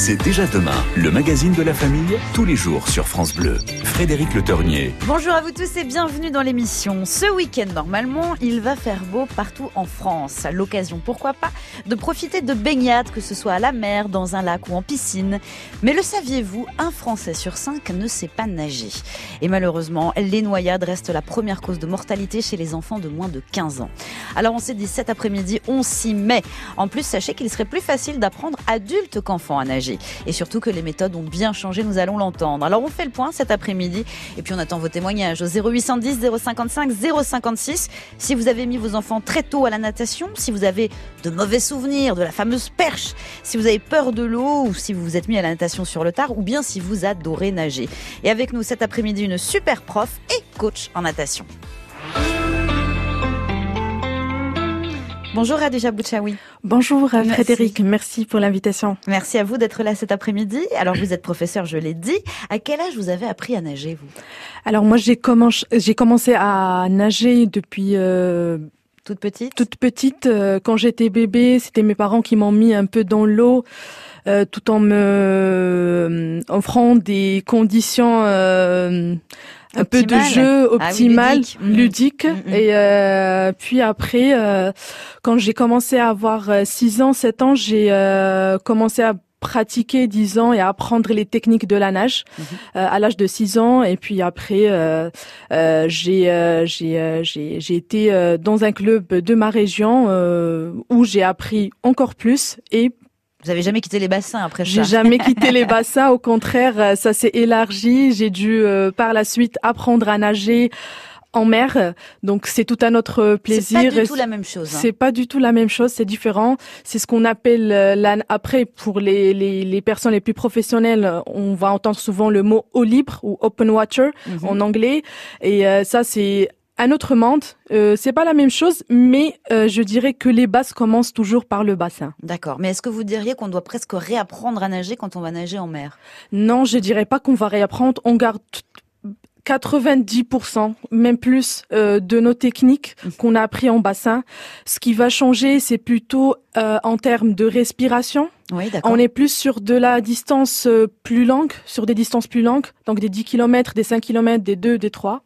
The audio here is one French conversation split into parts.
c'est déjà demain. Le magazine de la famille, tous les jours sur France Bleu. Frédéric Le Tornier. Bonjour à vous tous et bienvenue dans l'émission. Ce week-end, normalement, il va faire beau partout en France. L'occasion, pourquoi pas, de profiter de baignades, que ce soit à la mer, dans un lac ou en piscine. Mais le saviez-vous, un Français sur cinq ne sait pas nager. Et malheureusement, les noyades restent la première cause de mortalité chez les enfants de moins de 15 ans. Alors on s'est dit cet après-midi, on s'y met. En plus, sachez qu'il serait plus facile d'apprendre adulte qu'enfant à nager. Et surtout que les méthodes ont bien changé, nous allons l'entendre. Alors on fait le point cet après-midi et puis on attend vos témoignages au 0810 055 056. Si vous avez mis vos enfants très tôt à la natation, si vous avez de mauvais souvenirs de la fameuse perche, si vous avez peur de l'eau ou si vous vous êtes mis à la natation sur le tard ou bien si vous adorez nager. Et avec nous cet après-midi une super prof et coach en natation. Bonjour Adija Bouchaoui. Bonjour Frédéric, merci pour l'invitation. Merci à vous d'être là cet après-midi. Alors vous êtes professeur, je l'ai dit. À quel âge vous avez appris à nager vous? Alors moi j'ai commencé, à nager depuis euh, toute petite? Toute petite euh, quand j'étais bébé, c'était mes parents qui m'ont mis un peu dans l'eau. Euh, tout en me offrant des conditions un peu de jeu ah optimal, ludique. Mm. Mm, mm. Et euh, puis après, euh, quand j'ai commencé à avoir 6 euh, ans, 7 ans, j'ai commencé à pratiquer 10 ans et à apprendre les techniques de la nage mm-hmm. à l'âge de 6 ans et puis après j'ai j'ai j'ai été dans un club de ma région où j'ai appris encore plus et vous avez jamais quitté les bassins après ça J'ai jamais quitté les bassins. Au contraire, euh, ça s'est élargi. J'ai dû euh, par la suite apprendre à nager en mer. Donc c'est tout un autre plaisir. C'est pas du tout la même chose. Hein. C'est pas du tout la même chose. C'est différent. C'est ce qu'on appelle euh, après pour les, les, les personnes les plus professionnelles, on va entendre souvent le mot eau libre ou open water mhm. en anglais. Et ça c'est un autre monde. Euh, c'est pas la même chose, mais euh, je dirais que les bases commencent toujours par le bassin. D'accord. Mais est-ce que vous diriez qu'on doit presque réapprendre à nager quand on va nager en mer? Non, je dirais pas qu'on va réapprendre. On garde 90%, même plus, euh, de nos techniques mmh. qu'on a appris en bassin. Ce qui va changer, c'est plutôt euh, en termes de respiration. Oui, on est plus sur de la distance euh, plus longue, sur des distances plus longues, donc des 10 km, des 5 km, des 2, des 3.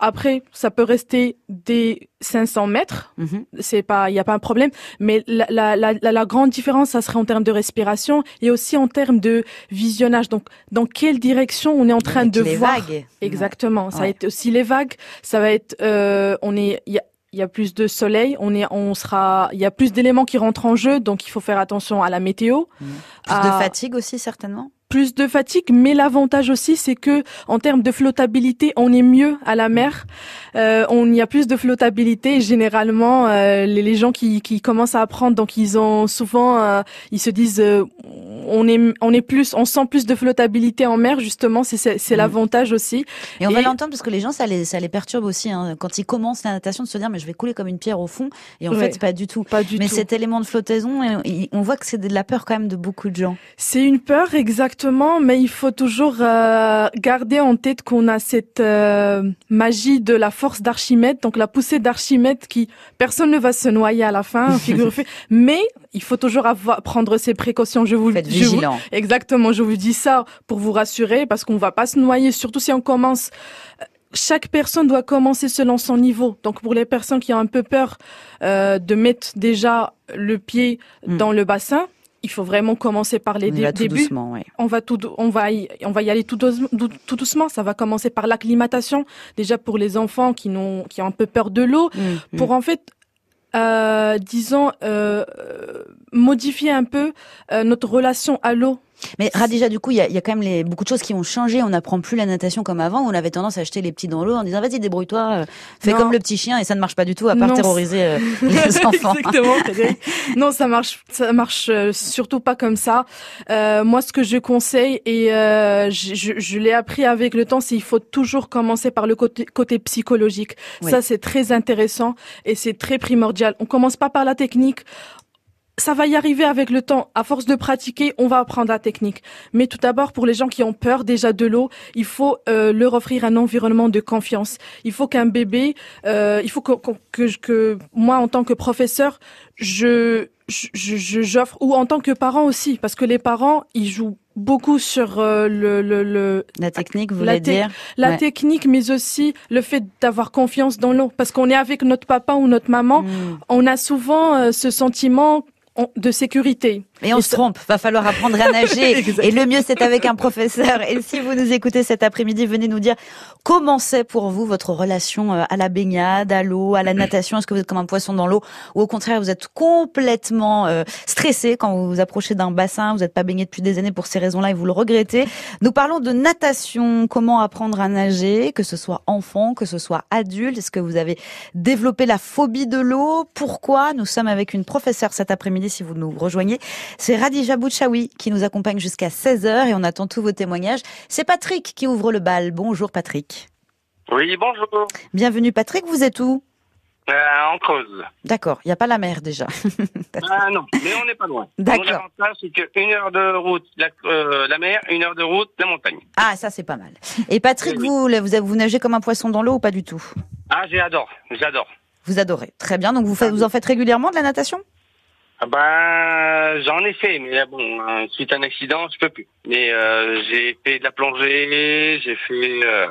Après, ça peut rester des 500 mètres. Mhm. C'est pas, il n'y a pas un problème. Mais la, la, la, la, grande différence, ça serait en termes de respiration et aussi en termes de visionnage. Donc, dans quelle direction on est en train de les voir vagues. Exactement. Ça va être aussi les vagues. Ça va être, euh, on est, il y a, il y a plus de soleil, on est, on sera, il y a plus d'éléments qui rentrent en jeu, donc il faut faire attention à la météo. Plus de fatigue aussi certainement plus de fatigue, mais l'avantage aussi, c'est que en termes de flottabilité, on est mieux à la mer. Euh, on y a plus de flottabilité. généralement, euh, les, les, gens qui, qui commencent à apprendre, donc ils ont souvent, euh, ils se disent, euh, on est, on est plus, on sent plus de flottabilité en mer. Justement, c'est c'est mm. l'avantage aussi. Et on va l'entendre parce que les gens, ça les, ça les perturbe aussi hein, quand ils commencent la natation de se dire, mais je vais couler comme une pierre au fond. Et en fait, pas du tout. Pas du mais tout. cet élément de flottaison, on voit que c'est de la peur quand même de beaucoup de gens. C'est une peur exactement mais il faut toujours euh, garder en tête qu'on a cette euh, magie de la force d'Archimède, donc la poussée d'Archimède qui personne ne va se noyer à la fin, figure mais il faut toujours avoir, prendre ses précautions. Je vous, Faites vigilant. exactement, je vous dis ça pour vous rassurer parce qu'on va pas se noyer, surtout si on commence chaque personne doit commencer selon son niveau. Donc pour les personnes qui ont un peu peur euh, de mettre déjà le pied hmm. dans le bassin, il faut vraiment commencer par les débuts. Doucement, ouais. On va tout, on va y, on va y aller tout, tout, doucement. Ça va commencer par l'acclimatation, déjà pour les enfants qui n'ont, qui ont un peu peur de l'eau, mmh, pour mmh. en fait, euh, disons, euh, modifier un peu euh, notre relation à l'eau. Mais Radija, du coup, il y a, y a, quand même les, beaucoup de choses qui ont changé. On n'apprend plus la natation comme avant. On avait tendance à acheter les petits dans l'eau en disant vas-y débrouille-toi, euh, fais comme le petit chien et ça ne marche pas du tout à part terroriser euh, les enfants. Exactement. non, ça marche, ça marche euh, surtout pas comme ça. Euh, moi, ce que je conseille et je, je, je l'ai appris avec le temps, c'est il faut toujours commencer par le côté, côté psychologique. Ça, c'est très intéressant et c'est très primordial. On commence pas par la technique ça va y arriver avec le temps. À force de pratiquer, on va apprendre la technique. Mais tout d'abord, pour les gens qui ont peur déjà de l'eau, il faut euh, leur offrir un environnement de confiance. Il faut qu'un bébé, euh, il faut que, que, que, moi, en tant que professeur, je je j'offre ou en tant que parent aussi, parce que les parents, ils jouent beaucoup sur euh, le, le, le, la technique, vous voulez dire? la technique, mais aussi le fait d'avoir confiance dans l'eau, parce qu'on est avec notre papa ou notre maman, hmm. on a souvent euh, ce sentiment de sécurité. Et on se trompe, va falloir apprendre à nager. et le mieux, c'est avec un professeur. Et si vous nous écoutez cet après-midi, venez nous dire comment c'est pour vous votre relation euh, à la baignade, à l'eau, à la natation? Est-ce que vous êtes comme un poisson dans l'eau? Ou au contraire, vous êtes complètement euh, stressé quand vous vous approchez d'un bassin, vous n'êtes pas baigné depuis des années pour ces raisons-là et vous le regrettez? Nous parlons de natation, comment apprendre à nager, que ce soit enfant, que ce soit adulte? Est-ce que vous avez développé la phobie de l'eau? Pourquoi? Nous sommes avec une professeure cet après-midi, si vous nous rejoignez. C'est Radija Bouchaoui qui nous accompagne jusqu'à 16h et on attend tous vos témoignages. C'est Patrick qui ouvre le bal. Bonjour Patrick. Oui, bonjour. Bienvenue Patrick, vous êtes où? Euh, en Creuse. D'accord, il n'y a pas la mer déjà. ah non, mais on n'est pas loin. D'accord. L'avantage, c'est qu'une heure de route, euh, la, mer, une heure de route, la montagne. Ah, ça c'est pas mal. Et Patrick, vous, vous, vous nagez comme un poisson dans l'eau ou pas du tout? Ah, j'adore, j'adore. Vous adorez, très bien. Donc vous, faites, vous en faites régulièrement de la natation? Ben, j'en ai fait, mais bon, euh, suite à un accident, je peux plus. Mais euh, j'ai fait de la plongée, j'ai fait euh,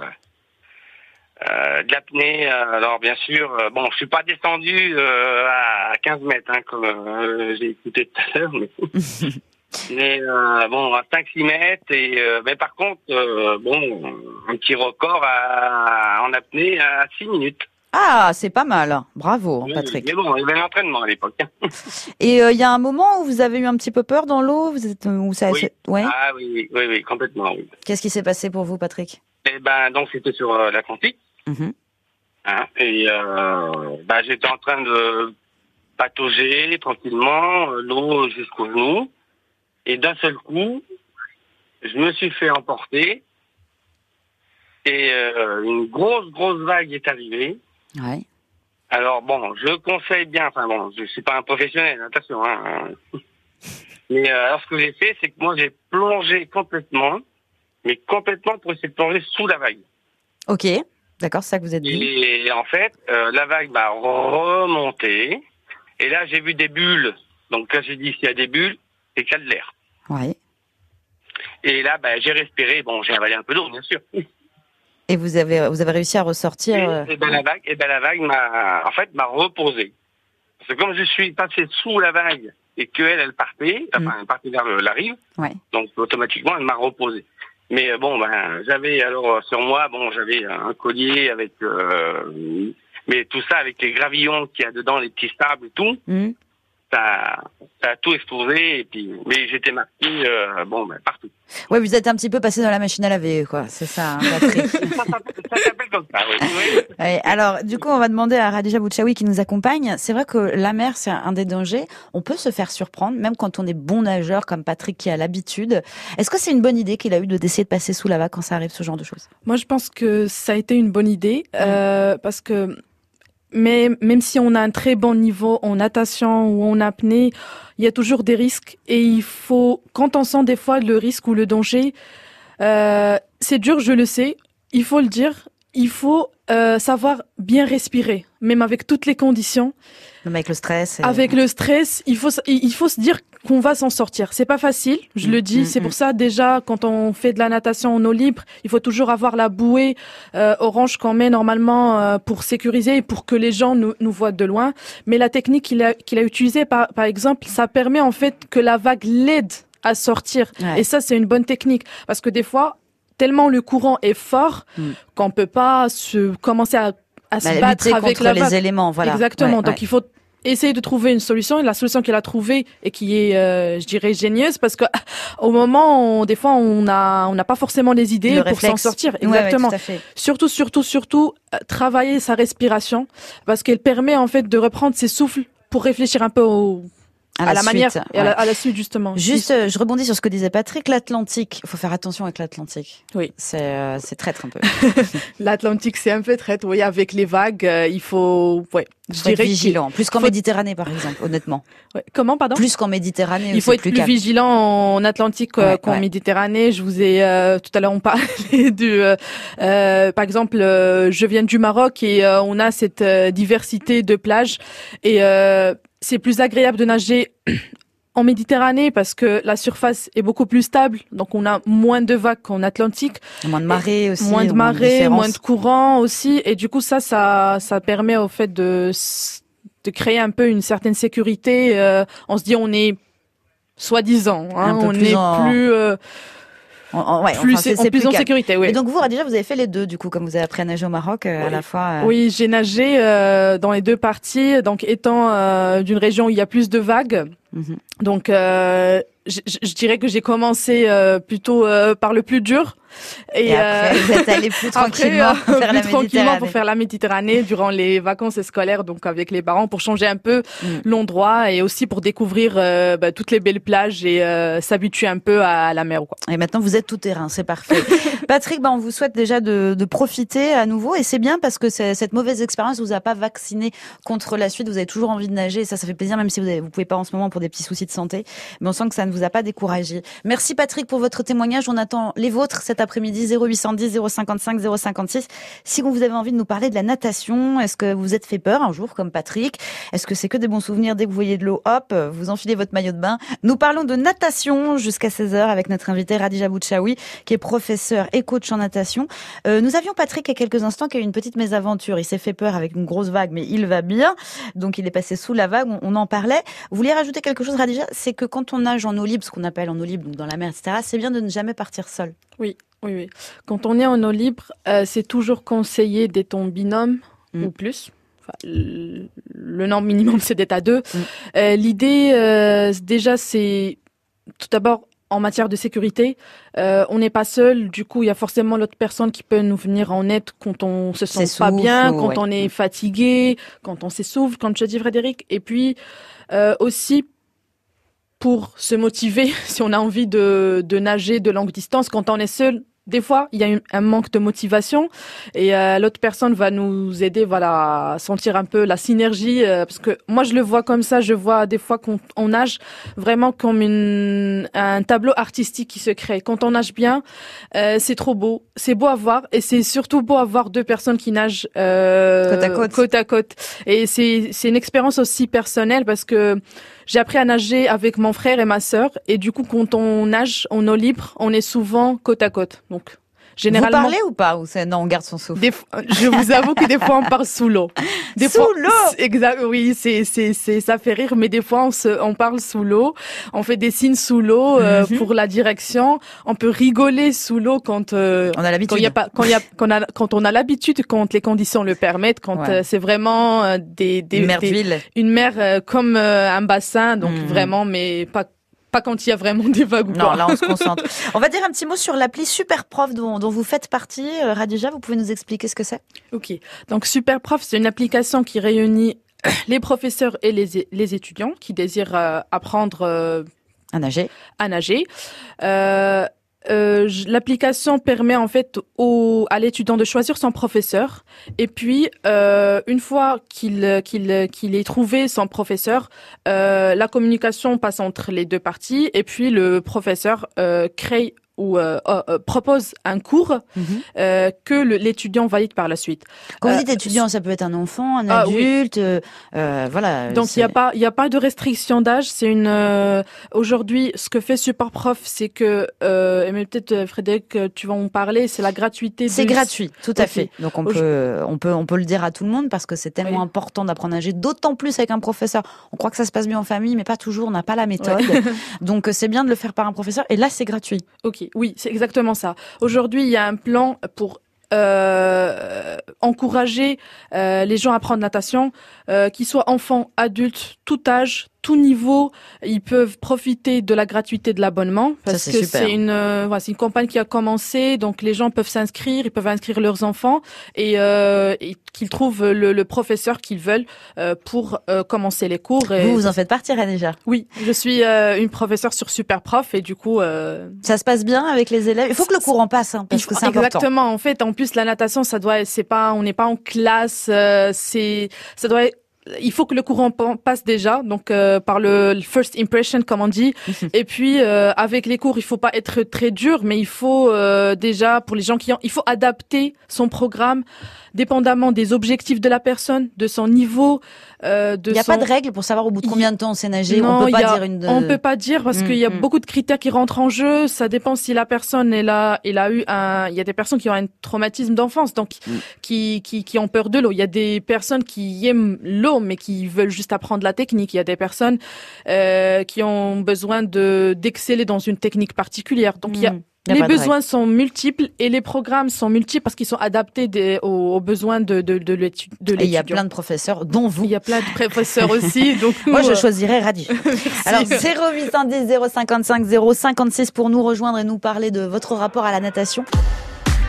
euh, de l'apnée. Alors bien sûr, bon, je suis pas descendu à 15 mètres, hein, comme j'ai écouté tout à l'heure, mais, mais bon, à 5-6 mètres. Et mais par contre, bon, un petit record à, en apnée à 6 minutes. Ah, c'est pas mal. Bravo, Patrick. Mais bon, il y avait l'entraînement à l'époque. Et euh, il y a un moment où vous avez eu un petit peu peur dans l'eau? Vous êtes où ça oui. Ouais. Ah oui, oui, oui, complètement. Qu'est-ce qui s'est passé pour vous, Patrick? Eh ben, donc c'était sur euh, l'Atlantique. Mm hein, et euh, bah, j'étais en train de patauger tranquillement, euh, l'eau jusqu'au genou. Et d'un seul coup, je me suis fait emporter. Et une grosse, grosse vague est arrivée. Ouais. Alors bon, je conseille bien, enfin bon, je suis pas un professionnel, attention. Hein. Mais euh, alors ce que j'ai fait, c'est que moi j'ai plongé complètement, mais complètement pour essayer de plonger sous la vague. Ok, d'accord, c'est ça que vous êtes dit. Et en fait, euh, la vague m'a remonté, et là j'ai vu des bulles. Donc quand j'ai dit s'il y a des bulles, c'est qu'il y a de l'air. Ouais. Et là, bah, j'ai respiré. Bon, j'ai avalé un peu d'eau, bien sûr. Et vous avez, vous avez réussi à ressortir. Et, euh, ben la vague, et ben la vague m'a, en fait, m'a reposé. Parce que comme je suis passé sous la vague et qu'elle, elle partait, enfin, mm. elle partait vers la rive, ouais. donc automatiquement, elle m'a reposé. Mais euh, bon, ben, j'avais alors sur moi, bon, j'avais un collier avec, euh, mais tout ça avec les gravillons qu'il y a dedans, les petits sables et tout. Mm ça, ça a tout explosé et puis mais j'étais marqué euh, bon ben, partout. Ouais, vous êtes un petit peu passé dans la machine à laver quoi, c'est ça, hein, Patrick. ça, s'appelle comme ça. Oui. alors du coup, on va demander à Radija Bouchaoui qui nous accompagne. C'est vrai que la mer c'est un des dangers. On peut se faire surprendre même quand on est bon nageur comme Patrick qui a l'habitude. Est-ce que c'est une bonne idée qu'il a eu de d'essayer de passer sous la vague quand ça arrive ce genre de choses? Moi, je pense que ça a été une bonne idée euh, parce que mais même si on a un très bon niveau en natation ou en apnée, il y a toujours des risques et il faut, quand on sent des fois le risque ou le danger, euh, c'est dur, je le sais, il faut le dire, il faut euh, savoir bien respirer, même avec toutes les conditions. Même avec le stress. Avec le stress, il faut il faut se dire qu'on va s'en sortir. C'est pas facile, je le dis. Mm, c'est mm, pour mm. ça déjà quand on fait de la natation en eau libre, il faut toujours avoir la bouée euh, orange qu'on met normalement euh, pour sécuriser et pour que les gens nous, nous voient de loin. Mais la technique qu'il a qu'il a utilisée par par exemple, ça permet en fait que la vague l'aide à sortir. Et ça c'est une bonne technique parce que des fois tellement le courant est fort qu'on peut pas se commencer à à se bah, battre avec la les éléments, voilà. Exactement. Donc il faut essayer de trouver une solution. Et la solution qu'elle a trouvée et qui est euh, je dirais génieuse parce que au moment des fois on a on n'a pas forcément les idées pour s'en sortir. Exactement. surtout surtout surtout euh, travailler sa respiration parce qu'elle permet en fait de reprendre ses souffles pour réfléchir un peu au à, la, manière et à, la, suite justement. Juste, euh, je rebondis sur ce que disait Patrick. L'Atlantique, il faut faire attention avec l'Atlantique. Oui. C'est euh, c'est traître un peu. L'Atlantique, c'est un peu traître. Oui, avec les vagues, euh, il faut ouais. Je faut dirais être vigilant. Plus qu'en Méditerranée, par exemple, honnêtement. Ouais. Comment, pardon? Plus qu'en Méditerranée. Il faut être plus, vigilant en Atlantique qu'en Méditerranée. Je vous ai tout à l'heure on parlait du, par exemple, je viens du Maroc et on a cette diversité de plages et c'est plus agréable de nager en Méditerranée parce que la surface est beaucoup plus stable, donc on a moins de vagues qu'en Atlantique. Moins de marée aussi. Moins de marée, moins de courant aussi, et du coup ça, ça, ça permet au fait de de créer un peu une certaine sécurité. Euh, on se dit on est soi-disant, hein, on n'est plus euh, en, ouais, plus, c'est, plus, en sécurité. Oui. Et donc vous, déjà, vous avez fait les deux, du coup, comme vous avez appris à nager au Maroc euh, à la fois. Euh... Oui, j'ai nagé euh, dans les deux parties. Donc, étant euh, d'une région où il y a plus de vagues, mhm. donc euh, je, je, dirais que j'ai commencé plutôt par le plus dur. Et, après, euh, vous êtes allé plus tranquillement, pour, faire plus tranquillement pour faire la Méditerranée durant les vacances scolaires, donc avec les parents, pour changer un peu mm. l'endroit et aussi pour découvrir euh, bah, toutes les belles plages et euh, s'habituer un peu à la mer. Quoi. Et maintenant, vous êtes tout terrain, c'est parfait. Patrick, bah, on vous souhaite déjà de, de profiter à nouveau et c'est bien parce que cette mauvaise expérience vous a pas vacciné contre la suite. Vous avez toujours envie de nager et ça, ça fait plaisir, même si vous ne vous pouvez pas en ce moment pour des petits soucis de santé. Mais on sent que ça ne vous a pas découragé. Merci Patrick pour votre témoignage. On attend les vôtres cette après-midi 0810 055 056. Si vous avez envie de nous parler de la natation, est-ce que vous êtes fait peur un jour comme Patrick? Est-ce que c'est que des bons souvenirs dès que vous voyez de l'eau Hop, vous enfilez votre maillot de bain? Nous parlons de natation jusqu'à 16h avec notre invité Radija Bouchaoui qui est professeur et coach en natation. Euh, nous avions Patrick il y a quelques instants qui a eu une petite mésaventure. Il s'est fait peur avec une grosse vague, mais il va bien. Donc il est passé sous la vague. On, en parlait. Vous vouliez rajouter quelque chose, Radija? C'est que quand on nage en eau libre, ce qu'on appelle en eau libre, donc dans la mer, etc., c'est bien de ne jamais partir seul. Oui, oui, oui. Quand on est en eau libre, euh, c'est toujours conseillé d'être en binôme mm. ou plus. le, nombre minimum, c'est d'être à deux. Mm. Euh, l'idée, euh, déjà, c'est tout d'abord en matière de sécurité, on n'est pas seul. Du coup, il y a forcément l'autre personne qui peut nous venir en aide quand on se sent pas bien, quand on est mm. fatigué, quand on s'essouffle, comme tu as dit Frédéric. Et puis aussi pour se motiver si on a envie de, de nager de longue distance quand on est seul des fois, il y a un manque de motivation et euh, l'autre personne va nous aider, voilà, à sentir un peu la synergie. Euh, parce que moi, je le vois comme ça. Je vois des fois qu'on nage vraiment comme une, un tableau artistique qui se crée. Quand on nage bien, euh, c'est trop beau. C'est beau à voir et c'est surtout beau à voir deux personnes qui nagent côte à côte. côte à côte. Et c'est c'est une expérience aussi personnelle parce que j'ai appris à nager avec mon frère et ma sœur. Et du coup, quand on nage en eau libre, on est souvent côte à côte. Donc, Généralement. Vous parlez ou pas ou c'est non on garde son souffle. je vous avoue que des fois on parle sous l'eau. sous l'eau. Exact. Oui, c'est c'est c'est ça fait rire, mais des fois on se on parle sous l'eau. On fait des signes sous l'eau euh, mhm. pour la direction. On peut rigoler sous l'eau quand euh, on a l'habitude. Quand il y a pas quand il y a quand, a, quand on a l'habitude, quand les conditions le permettent, quand euh, c'est vraiment des des une mer d'huile, une mer comme un bassin, donc mhm. vraiment, mais pas pas quand il y a vraiment des vagues ou Non, là on se concentre. on va dire un petit mot sur l'appli Superprof dont, dont vous faites partie. Euh, Radija, vous pouvez nous expliquer ce que c'est? Ok. Donc Superprof, c'est une application qui réunit les professeurs et les, les étudiants qui désirent euh, apprendre euh, à nager. À nager. Euh, euh, l'application permet en fait au, à l'étudiant de choisir son professeur. Et puis euh, une fois qu'il qu'il qu'il ait trouvé son professeur, euh, la communication passe entre les deux parties. Et puis le professeur euh, crée ou euh, euh, propose un cours mhm. euh, que l'étudiant valide par la suite. Quand vous dites étudiant, ça peut être un enfant, un ah adulte, voilà. Donc il n'y a pas il y a pas de restriction d'âge. C'est une aujourd'hui ce que fait Superprof, c'est que mais peut-être Frédéric, tu vas en parler, c'est la gratuité. C'est gratuit, tout à fait. Donc on peut on peut on peut le dire à tout le monde parce que c'est tellement important d'apprendre à nager, d'autant plus avec un professeur. On croit que ça se passe bien en famille, mais pas toujours. On n'a pas la méthode. Donc c'est bien de le faire par un professeur. Et là c'est gratuit. Ok oui, c'est exactement ça. Aujourd'hui, il y a un plan pour euh, encourager euh, les gens à apprendre natation, euh, qu'ils soient enfants, adultes, tout âge, tout niveau, ils peuvent profiter de la gratuité de l'abonnement parce que c'est une, euh, voilà, c'est une campagne qui a commencé, donc les gens peuvent s'inscrire, ils peuvent inscrire leurs enfants et, euh, et qu'ils trouvent le, le professeur qu'ils veulent euh, pour euh, commencer les cours. Et... Vous vous en faites partie, déjà? Oui, je suis euh, une professeure sur Superprof et du coup. Ça se passe bien avec les élèves? Il faut que le cours en passe, hein, parce que c'est important. Exactement. En fait, en plus la natation, ça doit, c'est pas, on n'est pas en classe, c'est, ça doit il faut que le courant passe déjà, donc euh, par le first impression comme on dit. Et puis euh, avec les cours, il faut pas être très dur, mais il faut euh, déjà pour les gens qui ont, il faut adapter son programme dépendamment des objectifs de la personne, de son niveau. Euh, il n'y a pas de règle pour savoir au bout de combien de temps on sait nager. Non, on peut pas dire une. On peut pas dire parce qu'il y a mm, mm. beaucoup de critères qui rentrent en jeu. Ça dépend si la personne est là, elle a eu un. Il y a des personnes qui ont un traumatisme d'enfance, donc mm. qui, qui qui ont peur de l'eau. Il y a des personnes qui aiment l'eau mais qui veulent juste apprendre la technique. Il y a des personnes euh, qui ont besoin de d'exceller dans une technique particulière. Donc il y a les besoins sont multiples et les programmes sont multiples parce qu'ils sont adaptés des, aux, besoins de, de, de l'étudiant. Et il y a plein de professeurs, dont vous. Il y a plein de professeurs aussi. donc Moi, je choisirais Radio. Alors, 0810 055 056 pour nous rejoindre et nous parler de votre rapport à la natation.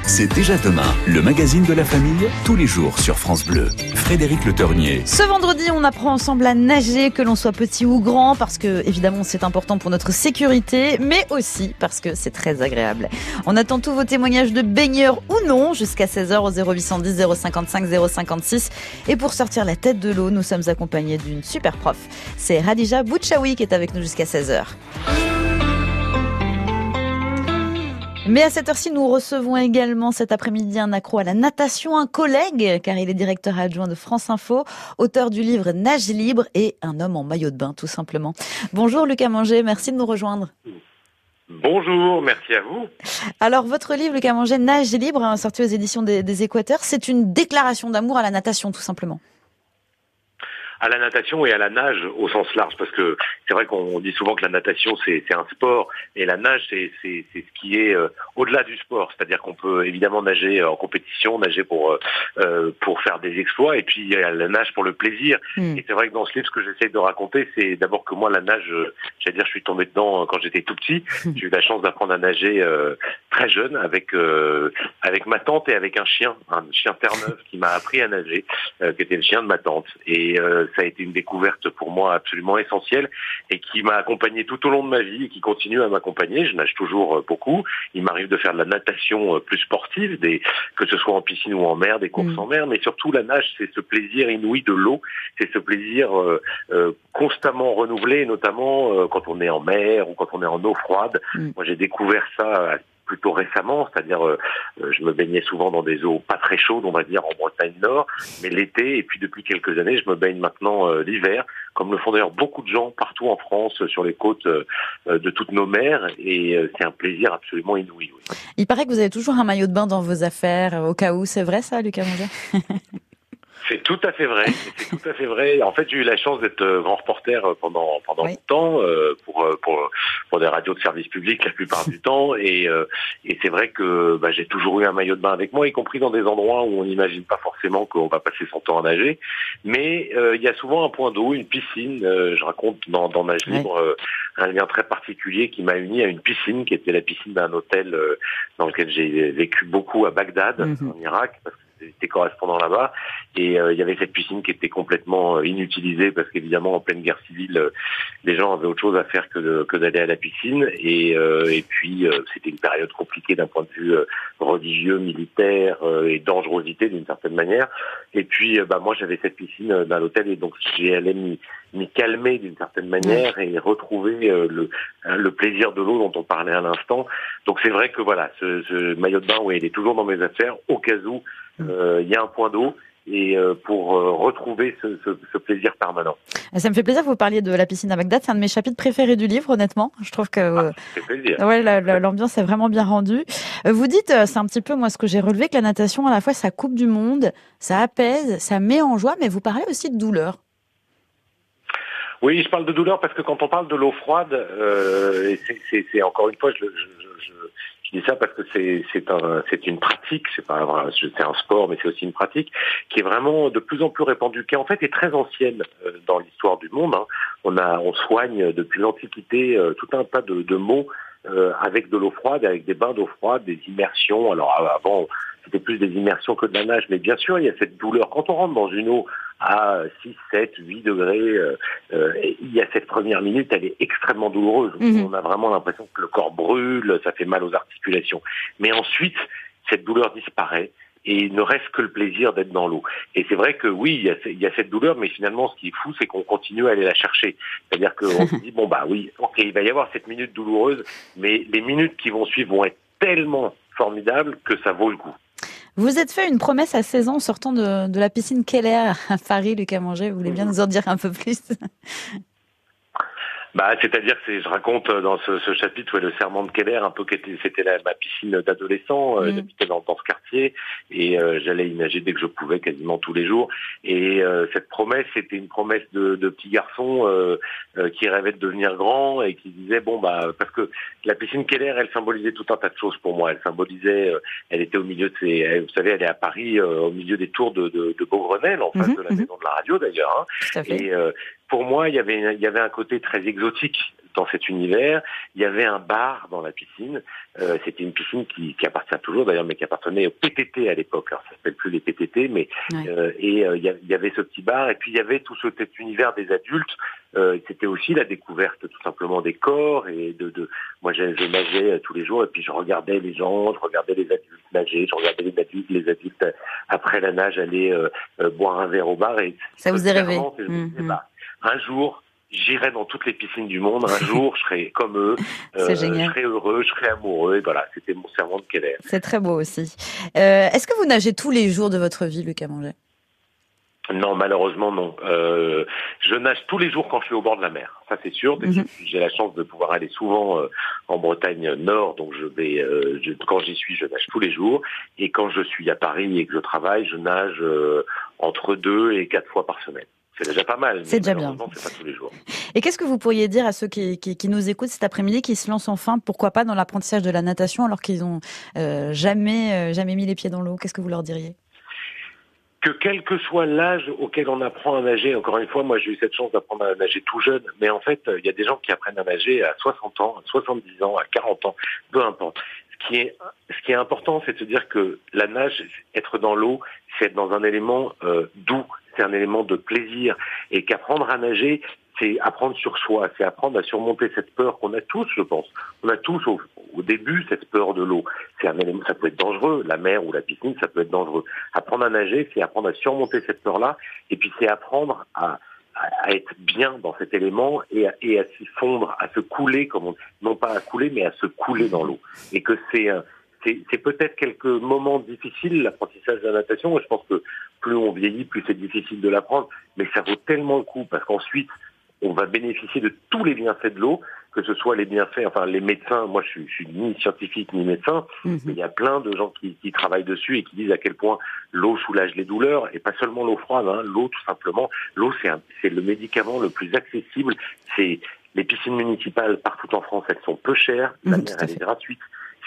C'est déjà demain, le magazine de la famille, tous les jours sur France Bleu. Frédéric Le Tornier. Ce vendredi, on apprend ensemble à nager, que l'on soit petit ou grand, parce que évidemment c'est important pour notre sécurité, mais aussi parce que c'est très agréable. On attend tous vos témoignages de baigneurs ou non jusqu'à 16h au 0810 055 056. Et pour sortir la tête de l'eau, nous sommes accompagnés d'une super prof. C'est Radija Bouchaoui qui est avec nous jusqu'à 16h. Mais à cette heure-ci, nous recevons également cet après-midi un accro à la natation, un collègue, car il est directeur adjoint de France Info, auteur du livre Nage libre et un homme en maillot de bain, tout simplement. Bonjour Lucas Manger, merci de nous rejoindre. Bonjour, merci à vous. Alors, votre livre, Lucas Manger, Nage libre, hein, sorti aux éditions des, des Équateurs, c'est une déclaration d'amour à la natation, tout simplement à la natation et à la nage au sens large, parce que c'est vrai qu'on dit souvent que la natation c'est un sport et la nage c'est ce qui est euh, au-delà du sport, c'est-à-dire qu'on peut évidemment nager en compétition, nager pour euh, euh, pour faire des exploits et puis il y a la nage pour le plaisir. Hmm. Et c'est vrai que dans ce livre, ce que j'essaie de raconter, c'est d'abord que moi la nage, j'allais dire, je suis tombé dedans quand j'étais tout petit. J'ai eu la chance d'apprendre à nager très jeune avec avec ma tante et avec un chien, un chien terre-neuve qui m'a appris à nager, qui était le chien de ma tante. Et ça a été une découverte pour moi absolument essentielle et qui m'a accompagné tout au long de ma vie et qui continue à m'accompagner. Je nage toujours euh, beaucoup. Il m'arrive de faire de la natation euh, plus sportive, des, que ce soit en piscine ou en mer, des courses mm. en mer, mais surtout la nage, c'est ce plaisir inouï de l'eau, c'est ce plaisir euh, constamment renouvelé, notamment quand on est en mer ou quand on est en eau froide. Mm. Moi, j'ai découvert ça plutôt récemment, c'est-à-dire euh, euh, je me baignais souvent dans des eaux pas très chaudes, on va dire en Bretagne Nord, mais l'été et puis depuis quelques années, je me baigne maintenant euh, l'hiver, comme le font d'ailleurs beaucoup de gens partout en France, sur les côtes de toutes nos mers, et c'est un plaisir absolument inouï. Il paraît que vous avez toujours un maillot de bain dans vos affaires, au cas où, c'est vrai ça, Lucas C'est tout à fait vrai. C'est tout à fait vrai. En fait, j'ai eu la chance d'être euh, grand reporter euh, pendant pendant longtemps euh, pour pour pour des radios de service public la plupart du temps et et c'est vrai que bah, j'ai toujours eu un maillot de bain avec moi, y compris dans des endroits où on n'imagine pas forcément qu'on va passer son temps à nager. Mais il y a souvent un point d'eau, une piscine. je raconte dans dans Nage libre un lien très particulier qui m'a uni à une piscine qui était la piscine d'un hôtel dans lequel j'ai vécu beaucoup à Bagdad mhm. en Irak parce que j'étais correspondant là-bas. Et euh, il y avait cette piscine qui était complètement euh, inutilisée parce qu'évidemment en pleine guerre civile euh, les gens avaient autre chose à faire que, que d'aller à la piscine. Et, et puis c'était une période compliquée d'un point de vue religieux, militaire et dangerosité d'une certaine manière. Et puis bah moi j'avais cette piscine dans l'hôtel et donc j'ai allé m'y calmer d'une certaine manière et retrouver le, le plaisir de l'eau dont on parlait à l'instant. Donc c'est vrai que voilà ce, ce maillot de bain oui il est toujours dans mes affaires au cas où il y a un point d'eau et euh, pour euh, retrouver ce, ce, ce, plaisir permanent. Ça me fait plaisir que vous parliez de la piscine à Bagdad. C'est un de mes chapitres préférés du livre, honnêtement. Je trouve que ah, ouais, l'ambiance est vraiment bien rendue. Vous dites, c'est un petit peu moi ce que j'ai relevé que la natation à la fois ça coupe du monde, ça apaise, ça met en joie, mais vous parlez aussi de douleur. Oui, je parle de douleur parce que quand on parle de l'eau froide, euh, c'est encore une fois, je, je, je Je dis ça parce que c'est c'est un c'est une pratique, c'est pas c'est un sport, mais c'est aussi une pratique qui est vraiment de plus en plus répandue, qui en fait est très ancienne euh, dans l'histoire du monde. Hein. On a on soigne depuis l'Antiquité euh, tout un tas de, de mots euh, avec de l'eau froide, avec des bains d'eau froide, des immersions. Alors avant, c'était plus des immersions que de la nage, mais bien sûr, il y a cette douleur. Quand on rentre dans une eau à 6, 7, 8 degrés, euh, euh, il y a cette première minute, elle est extrêmement douloureuse. Mhm. On a vraiment l'impression que le corps brûle, ça fait mal aux articulations. Mais ensuite, cette douleur disparaît et il ne reste que le plaisir d'être dans l'eau. Et c'est vrai que oui, il y, a, il y, a, cette douleur, mais finalement, ce qui est fou, c'est qu'on continue à aller la chercher. C'est-à-dire qu'on se dit, bon, bah oui, ok, il va y avoir cette minute douloureuse, mais les minutes qui vont suivre vont être tellement formidables que ça vaut le coup. Vous êtes fait une promesse à 16 ans en sortant de, de la piscine Keller à Paris, Lucas Manger. Vous voulez bien nous en dire un peu plus? Bah, c'est-à-dire que je raconte dans ce, ce chapitre le serment de Keller, un peu c'était ma piscine d'adolescent, euh, mm. dans, dans, ce quartier, et euh, j'allais y nager dès que je pouvais, quasiment tous les jours. Et euh, cette promesse, c'était une promesse de, de petit garçon euh, qui rêvait de devenir grand et qui disait bon bah parce que la piscine Keller, elle symbolisait tout un tas de choses pour moi. Elle symbolisait, elle était au milieu de ces, vous savez, elle est à Paris, au milieu des tours de, de, de Beaugrenelle, en face mm-hmm, de la mm-hmm. maison de la radio d'ailleurs. Hein. Et pour moi, il y avait il y avait un côté très exotique dans cet univers. Il y avait un bar dans la piscine. Euh, C'était une piscine qui, qui appartient toujours d'ailleurs, mais qui appartenait au PTT à l'époque. Alors ça s'appelle plus les PTT, mais euh, et euh, il y avait ce petit bar. Et puis il y avait tout cet univers des adultes. Euh, C'était aussi la découverte tout simplement des corps et de. de moi, je, je nageais euh, tous les jours et puis je regardais les gens, je regardais les adultes nager, je regardais les adultes, les adultes après la nage aller boire un verre au bar et ça vous est rêvé un jour, j'irai dans toutes les piscines du monde. Un jour, je serai comme eux. Euh, je serai heureux, je serai amoureux. Et voilà, c'était mon serment de Keller. C'est très beau aussi. Euh, Est-ce que vous nagez tous les jours de votre vie, Lucas Manger non, malheureusement non. Euh, je nage tous les jours quand je suis au bord de la mer. Ça c'est sûr. Mhm. J'ai la chance de pouvoir aller souvent euh, en Bretagne Nord, donc je vais. Euh, je, quand j'y suis, je nage tous les jours. Et quand je suis à Paris et que je travaille, je nage entre deux et quatre fois par semaine. C'est déjà pas mal. C'est déjà bien. Pas tous les jours. Et qu'est-ce que vous pourriez dire à ceux qui, qui, qui nous écoutent cet après-midi, qui se lancent enfin, pourquoi pas, dans l'apprentissage de la natation alors qu'ils ont euh, jamais, euh, jamais mis les pieds dans l'eau? Qu'est-ce que vous leur diriez? Que quel que soit l'âge auquel on apprend à nager, encore une fois, moi j'ai eu cette chance d'apprendre à nager tout jeune, mais en fait, il y a des gens qui apprennent à nager à 60 ans, à 70 ans, à 40 ans, peu importe. Qui est, ce qui est important, c'est de se dire que la nage, être dans l'eau, c'est être dans un élément euh, doux, c'est un élément de plaisir, et qu'apprendre à nager, c'est apprendre sur soi, c'est apprendre à surmonter cette peur qu'on a tous, je pense. On a tous au, début cette peur de l'eau. C'est un élément, ça peut être dangereux, la mer ou la piscine, ça peut être dangereux. Apprendre à nager, c'est apprendre à surmonter cette peur-là, et puis c'est apprendre à, à, être bien dans cet élément et à, et à s'y fondre, à se couler, comme on, non pas à couler, mais à se couler dans l'eau. Et que c'est c'est peut-être quelques moments difficiles, l'apprentissage de la natation. Je pense que plus on vieillit, plus c'est difficile de l'apprendre, mais ça vaut tellement le coup parce qu'ensuite, on va bénéficier de tous les bienfaits de l'eau, que ce soit les bienfaits, enfin les médecins, moi je suis, suis ni scientifique ni médecin, mhm. mais il y a plein de gens qui, qui, travaillent dessus et qui disent à quel point l'eau soulage les douleurs, et pas seulement l'eau froide, hein, l'eau tout simplement. L'eau c'est le médicament le plus accessible, c'est les piscines municipales partout en France, elles sont peu chères, la mhm, mer elle est gratuite,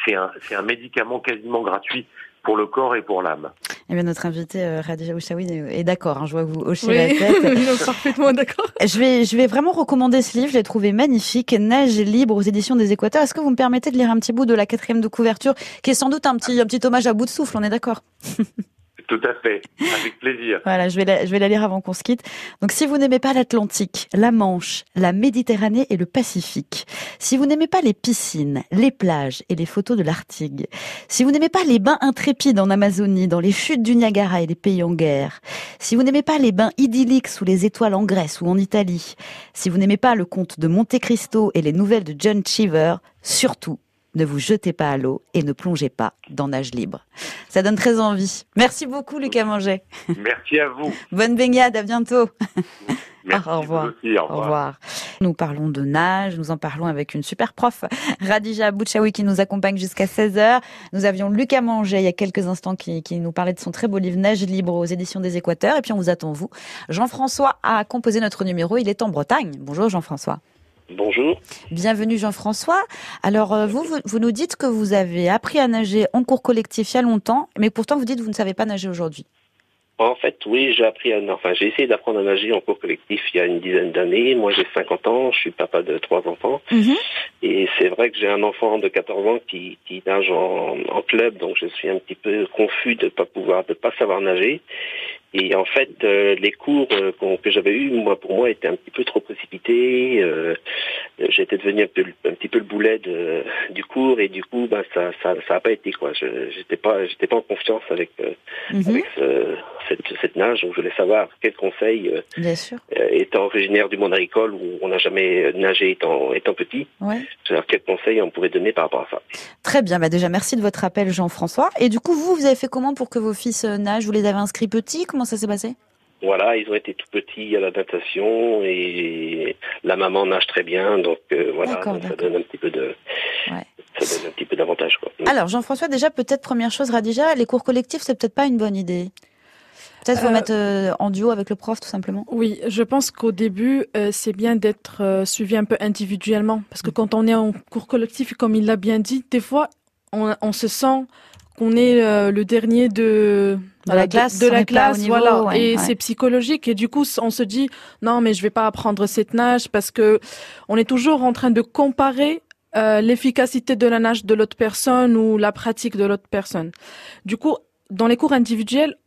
c'est un, un médicament quasiment gratuit pour le corps et pour l'âme. Eh bien, notre invité euh, Radija Oussaoui est d'accord. Hein, je vois que vous hochez la tête. parfaitement d'accord. Je vais, je vais vraiment recommander ce livre. Je l'ai trouvé magnifique. Neige libre aux éditions des Équateurs. Est-ce que vous me permettez de lire un petit bout de la quatrième de couverture, qui est sans doute un petit, un petit hommage à bout de souffle. On est d'accord? Tout à fait, avec plaisir. voilà, je vais, la, je vais la lire avant qu'on se quitte. Donc, si vous n'aimez pas l'Atlantique, la Manche, la Méditerranée et le Pacifique, si vous n'aimez pas les piscines, les plages et les photos de l'Arctique, si vous n'aimez pas les bains intrépides en Amazonie, dans les chutes du Niagara et les pays en guerre, si vous n'aimez pas les bains idylliques sous les étoiles en Grèce ou en Italie, si vous n'aimez pas le conte de Monte Cristo et les nouvelles de John Cheever, surtout, ne vous jetez pas à l'eau et ne plongez pas dans nage libre. Ça donne très envie. Merci beaucoup, Lucas Manger. Merci à vous. Bonne baignade, à bientôt. Merci au, revoir. Aussi, au, revoir. au revoir. Nous parlons de nage, nous en parlons avec une super prof, Radija Bouchaoui, qui nous accompagne jusqu'à 16h. Nous avions Lucas Manger il y a quelques instants qui, qui nous parlait de son très beau livre Nage libre aux éditions des Équateurs. Et puis on vous attend, vous. Jean-François a composé notre numéro, il est en Bretagne. Bonjour Jean-François. Bonjour. Bienvenue Jean-François. Alors euh, vous, vous, nous dites que vous avez appris à nager en cours collectif il y a longtemps, mais pourtant vous dites que vous ne savez pas nager aujourd'hui. En fait, oui, j'ai appris à enfin j'ai essayé d'apprendre à nager en cours collectif il y a une dizaine d'années. Moi, j'ai 50 ans, je suis papa de trois enfants. Mhm. Et c'est vrai que j'ai un enfant de 14 ans qui, qui nage en, en, club, donc je suis un petit peu confus de pas pouvoir de pas savoir nager. Et en fait, euh, les cours euh, que j'avais eus, moi, pour moi, étaient un petit peu trop précipités. Euh, J'étais devenu un, peu, un petit peu le boulet de, du cours et du coup, bah, ça, ça, ça a pas été quoi. J'étais pas, en confiance avec, mhm. avec cette, cette, nage. Donc, je voulais savoir quels conseils, Bien sûr. étant originaire du monde agricole où on n'a jamais nagé étant, étant petit, ouais. quels conseils on pourrait donner par rapport à ça. Très bien. Bah déjà, merci de votre appel, Jean-François. Et du coup, vous, vous avez fait comment pour que vos fils nagent? Vous les avez inscrits petits? Comment ça s'est passé? Voilà, ils ont été tout petits à la natation et la maman nage très bien, donc euh, voilà, ça donne un petit peu de, ça donne un petit peu d'avantage Alors Jean-François, déjà peut-être première chose, Radija, les cours collectifs, c'est peut-être pas une bonne idée. Peut-être vous euh, mettre euh, en duo avec le prof, tout simplement. Oui, je pense qu'au début, c'est bien d'être suivi un peu individuellement, parce que mm. quand on est en cours collectif, comme il l'a bien dit, des fois, on se sent qu'on est euh, le dernier de de la classe, de, la classe, voilà, et c'est psychologique. Et du coup on se dit non mais je vais pas apprendre cette nage parce que on est toujours en train de comparer euh, l'efficacité de la nage de l'autre personne ou la pratique de l'autre personne. Du coup, dans les cours individuels,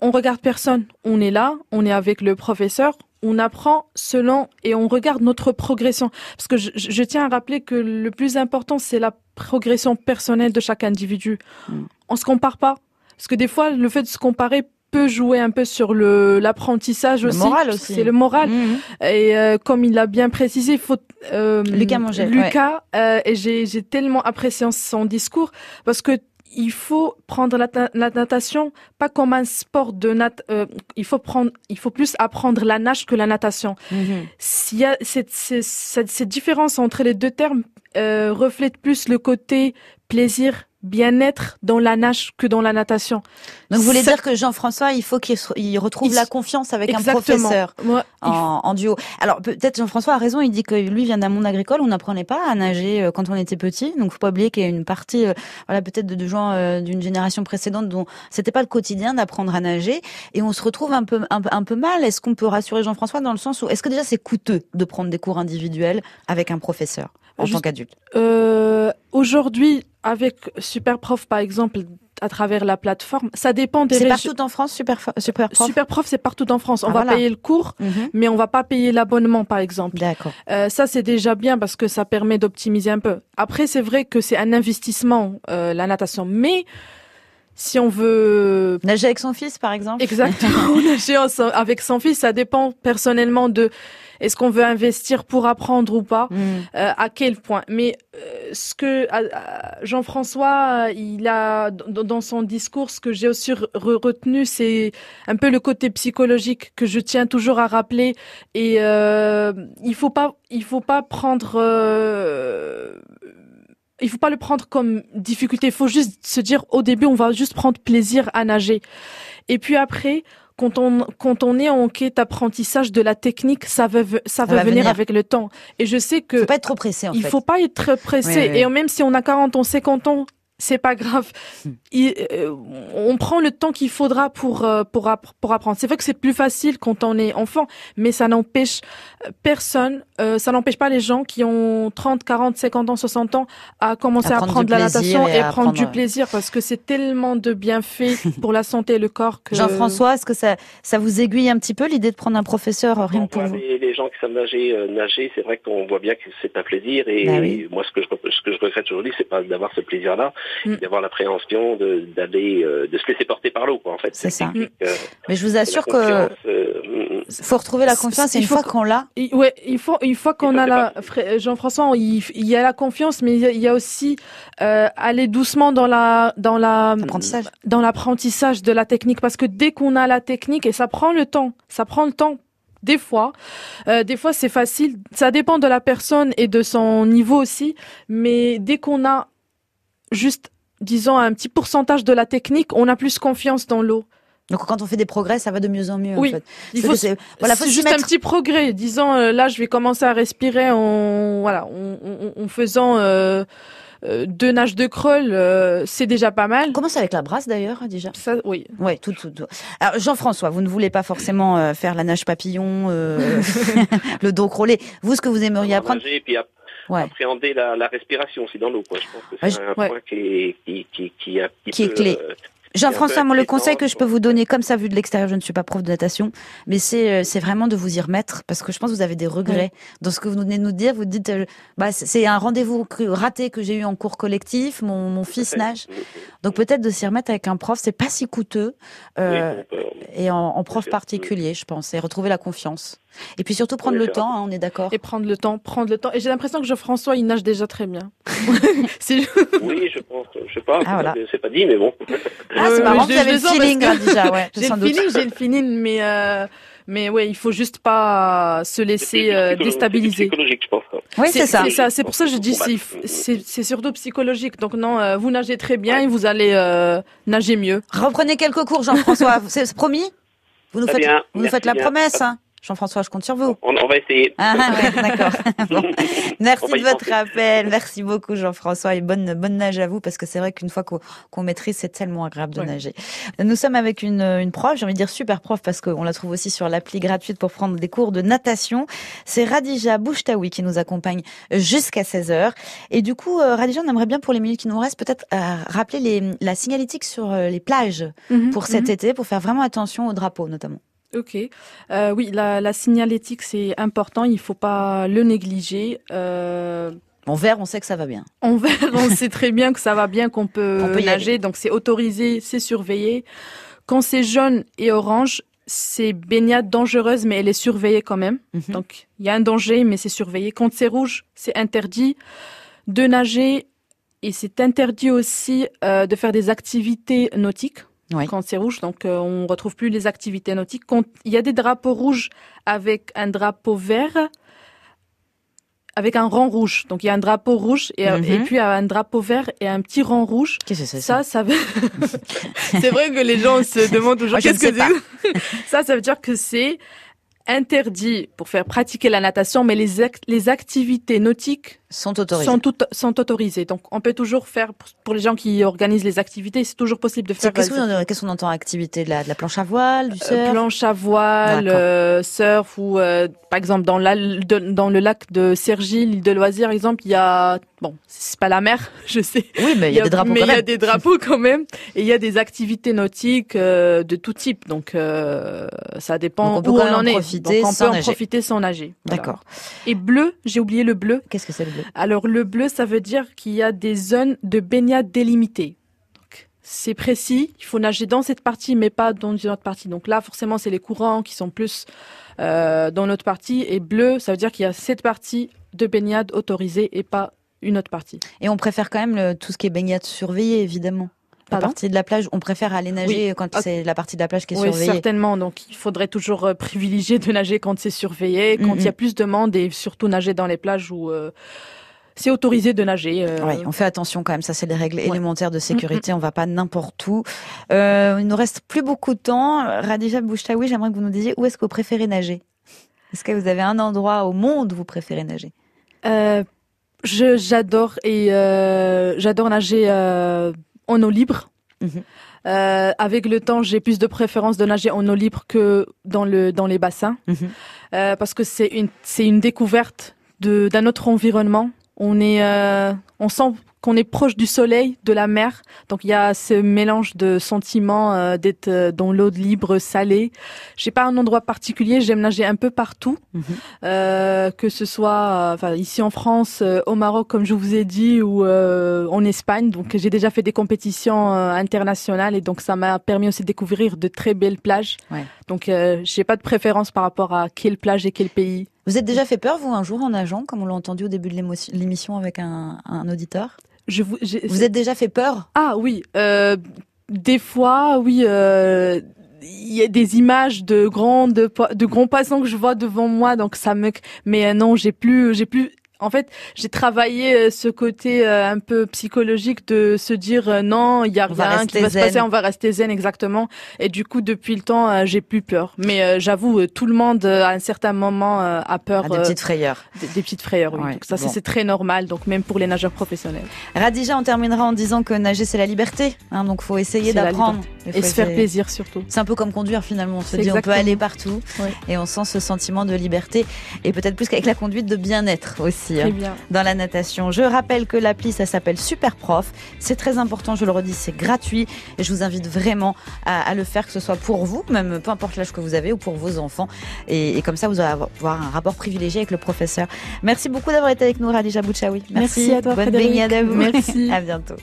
on regarde personne, on est là, on est avec le professeur, on apprend selon et on regarde notre progression. Parce que je, tiens à rappeler que le plus important, c'est la progression personnelle de chaque individu. On mm. On se compare pas. Parce que des fois, le fait de se comparer peut jouer un peu sur le l'apprentissage aussi. moral aussi. C'est le moral. Mm. Et euh, comme il l'a bien précisé, il faut euh, Lucas Mangel, Lucas euh, et j'ai j'ai tellement apprécié son discours parce que il faut prendre la, natation pas comme un sport de nat. Euh, il faut prendre, il faut plus apprendre la nage que la natation. Mhm. S'il y a cette, cette, cette, différence entre les deux termes euh, reflète plus le côté plaisir bien-être dans la nage que dans la natation. Donc vous voulez dire que Jean-François, il faut qu'il retrouve la confiance avec un professeur en, duo. Alors peut-être Jean-François a raison, il dit que lui vient d'un monde agricole, on n'apprenait pas à nager euh, quand on était petit, donc faut pas oublier qu'il y a une partie, euh, voilà peut-être de, gens euh, d'une génération précédente dont c'était pas le quotidien d'apprendre à nager, et on se retrouve un peu un, peu mal. Est-ce qu'on peut rassurer Jean-François dans le sens où est-ce que déjà c'est coûteux de prendre des cours individuels avec un professeur? En tant qu'adulte euh, Aujourd'hui, avec Superprof, par exemple, à travers la plateforme, ça dépend des C'est partout en France, Superprof Superprof? Superprof, c'est partout en France. On ah, va payer le cours, mhm. mais on va pas payer l'abonnement, par exemple. D'accord. Euh, ça, c'est déjà bien parce que ça permet d'optimiser un peu. Après, c'est vrai que c'est un investissement, euh, la natation, mais si on veut nager avec son fils par exemple exactement nager avec son fils ça dépend personnellement de est-ce qu'on veut investir pour apprendre ou pas mm. euh, À quel point Mais euh, ce que Jean-François, il a dans son discours, ce que j'ai aussi retenu, c'est un peu le côté psychologique que je tiens toujours à rappeler. Et euh, il faut pas, il faut pas prendre il faut pas le prendre comme difficulté. Il faut juste se dire au début, on va juste prendre plaisir à nager. Et puis après, quand on quand on est en quête d'apprentissage de la technique, ça va ça, va, venir, avec le temps. Et je sais que faut pas être trop pressé. En il faut pas être pressé. Et même si on a 40 ans, 50 ans, c'est pas grave. Hmm. Euh, on prend le temps qu'il faudra pour euh, pour pour apprendre. C'est vrai que c'est plus facile quand on est enfant, mais ça n'empêche euh, personne, ça n'empêche pas les gens qui ont 30, 40, 50 ans, 60 ans à commencer à prendre la natation et, à prendre du plaisir parce que c'est tellement de bienfaits pour la santé et le corps que Jean-François, est-ce que ça ça vous aiguille un petit peu l'idée de prendre un professeur rien pour vous les, gens qui savent nager nager, c'est vrai qu'on voit bien que c'est un plaisir et, bah moi ce que je ce que je regrette aujourd'hui, c'est pas d'avoir ce plaisir-là, Mm. d'avoir l'appréhension d'aller euh, de, se laisser porter par l'eau quoi en fait c'est ça euh, mais je vous assure que euh, faut retrouver la confiance et une fois qu'on l'a ouais il faut une fois qu'on a la Jean-François il, y a la confiance mais il y a, aussi aller doucement dans la dans la dans l'apprentissage de la technique parce que dès qu'on a la technique et ça prend le temps ça prend le temps des fois. des fois, c'est facile. Ça dépend de la personne et de son niveau aussi. Mais dès qu'on a juste disons, un petit pourcentage de la technique, on a plus confiance dans l'eau. Donc quand on fait des progrès, ça va de mieux en mieux. Oui, en fait. il faut, c'est voilà, juste un petit progrès. Disons, euh, là, je vais commencer à respirer en voilà, en, faisant euh, euh, deux nages de crawl, c'est déjà pas mal. Commence avec la brasse d'ailleurs, déjà? Ça, oui. Oui, tout, tout, tout. Alors Jean-François, vous ne voulez pas forcément faire la nage papillon, le dos crawlé. Vous, ce que vous aimeriez apprendre ouais. appréhender la, la, respiration aussi dans l'eau. Je pense que c'est un point qui est, qui, qui, qui, qui est clé. Euh, Jean-François, moi, le conseil que je peux vous donner, comme ça, vu de l'extérieur, je ne suis pas prof de natation, mais c'est euh, c'est vraiment de vous y remettre, parce que je pense que vous avez des regrets dans ce que vous venez de nous dire. Vous dites, euh, bah, c'est un rendez-vous raté que j'ai eu en cours collectif. Mon, mon fils nage, donc peut-être de s'y remettre avec un prof, c'est pas si coûteux, euh, et en, en prof particulier, je pense, et retrouver la confiance. Et puis surtout prendre le temps, hein, on est d'accord. Et prendre le temps, prendre le temps. Et j'ai l'impression que Jean-François, il nage déjà très bien. oui, je pense. Je sais pas. Ah, C'est pas dit, mais bon. Ah, c'est marrant, vous avez le feeling déjà, ouais. J'ai le feeling, j'ai le feeling, mais euh, mais ouais, il faut juste pas se laisser euh, déstabiliser. Psychologique, je pense. Oui, c'est ça. C'est ça. C'est pour ça que je dis c'est c'est surtout psychologique. Donc non, euh, vous nagez très bien et vous allez euh, nager mieux. Reprenez quelques cours, Jean-François. c'est promis? Vous nous faites, vous nous faites la promesse. Hein. Jean-François, je compte sur vous. On, va essayer. Ah, ouais, d'accord. Merci de votre appel. Merci beaucoup, Jean-François, et bonne, bonne nage à vous, parce que c'est vrai qu'une fois qu'on maîtrise, c'est tellement agréable de nager. Nous sommes avec une, une prof, j'ai envie de dire super prof, parce qu'on la trouve aussi sur l'appli gratuite pour prendre des cours de natation. C'est Radija Bouchtaoui qui nous accompagne jusqu'à 16h. Et du coup, euh, Radija, on aimerait bien, pour les minutes qui nous restent, peut-être euh, rappeler les, la signalétique sur euh, les plages mhm, pour cet mhm. été, pour faire vraiment attention aux drapeaux, notamment. Ok. Euh, oui, la, la, signalétique, c'est important. Il faut pas le négliger. Euh... En vert, on sait que ça va bien. En vert, on sait très bien que ça va bien, qu'on peut, peut nager. Donc, c'est autorisé, c'est surveillé. Quand c'est jaune et orange, c'est baignade dangereuse, mais elle est surveillée quand même. Mhm. Donc, il y a un danger, mais c'est surveillé. Quand c'est rouge, c'est interdit de nager et c'est interdit aussi euh, de faire des activités nautiques quand c'est rouge. Donc, euh, on retrouve plus les activités nautiques. Quand il y a des drapeaux rouges avec un drapeau vert, avec un rang rouge. Donc il y a un drapeau rouge et, euh, et mhm. puis un drapeau vert et un petit rang rouge. Qu'est-ce que c'est ça Ça, ça c'est vrai que les gens se demandent toujours qu'est-ce que c'est. ça, ça veut dire que c'est interdit pour faire pratiquer la natation, mais les, les activités nautiques sont autorisées. Sont, tout, sont autorisées. Donc, on peut toujours faire, pour les gens qui organisent les activités, c'est toujours possible de faire. Qu'est-ce qu'on entend activité de la, de la planche à voile, du euh, surf? Planche à voile, euh, surf ou, euh, par exemple, dans, la, dans le lac de Cergy, l'île de Loisirs, par exemple, il y a, bon, c'est pas la mer, je sais. Oui, mais il y, a des drapeaux mais il y a des drapeaux quand même. Et il y a des activités nautiques de tout type. Donc, ça dépend où on en, est. Donc, on peut en profiter sans nager. D'accord. Et bleu, j'ai oublié le bleu. Qu'est-ce que c'est le bleu? Alors le bleu, ça veut dire qu'il y a des zones de baignade délimitées. C'est précis, il faut nager dans cette partie, mais pas dans une autre partie. Donc là, forcément, c'est les courants qui sont plus euh, dans notre partie. Et bleu, ça veut dire qu'il y a cette partie de baignade autorisée et pas une autre partie. Et on préfère quand même tout ce qui est baignade surveillée, évidemment. La partie de la plage, on préfère aller nager quand ah. c'est la partie de la plage qui est oui, surveillée. certainement. Donc, il faudrait toujours euh, privilégier de nager quand c'est surveillé, quand il y a plus de monde et surtout nager dans les plages où euh, c'est autorisé de nager. Euh... Oui, on fait attention quand même. Ça, c'est les règles élémentaires de sécurité. On va pas n'importe où. Euh, il nous reste plus beaucoup de temps. Radija Bouchtaoui, j'aimerais que vous nous disiez où est-ce que vous préférez nager? Est-ce que vous avez un endroit au monde où vous préférez nager? Euh, j'adore et j'adore nager en eau libre. Mhm. Euh, avec le temps, j'ai plus de préférence de nager en eau libre que dans le dans les bassins, mhm. euh, parce que c'est une c'est une découverte de d'un autre environnement on est, euh, on sent qu'on est proche du soleil, de la mer. Donc il y a ce mélange de sentiments euh, d'être euh, dans l'eau libre, salée. J'ai pas un endroit particulier, j'aime nager un peu partout, mhm. euh, que ce soit enfin, ici en France, au Maroc comme je vous ai dit, ou en Espagne. Donc j'ai déjà fait des compétitions internationales et donc ça m'a permis aussi de découvrir de très belles plages. Ouais. Donc j'ai pas de préférence par rapport à quelle plage et quel pays. Vous êtes déjà fait peur, vous, un jour en nageant, comme on l'a entendu au début de l'émission avec un, un auditeur? Je vous, vous êtes déjà fait peur? Ah oui, euh, des fois, oui. Euh, il y a des images de grands de, de grands passants que je vois devant moi, donc ça me. Mais euh, non, j'ai plus, j'ai plus En fait, j'ai travaillé euh, ce côté euh, un peu psychologique de se dire euh, non, il y a rien qui va se passer, on va rester zen exactement. Et du coup, depuis le temps, j'ai plus peur. Mais j'avoue, tout le monde à un certain moment a peur. des petites frayeurs. Des, petites frayeurs, oui. donc ça, c'est très normal. Donc même pour les nageurs professionnels. Radija, on terminera en disant que nager c'est la liberté. Hein, donc faut essayer d'apprendre et se faire plaisir surtout. C'est un peu comme conduire finalement. On se dit on peut aller partout et on sent ce sentiment de liberté et peut-être plus qu'avec la conduite de bien-être aussi hein, dans la natation. Je rappelle que l'appli ça s'appelle Super Prof. C'est très important, je le redis, c'est gratuit et je vous invite vraiment à, le faire que ce soit pour vous, même peu importe l'âge que vous avez ou pour vos enfants et, comme ça vous allez avoir un rapport privilégié avec le professeur. Merci beaucoup d'avoir été avec nous Radija Bouchaoui. Merci. Merci à toi Bonne baignade à vous. Merci. à bientôt.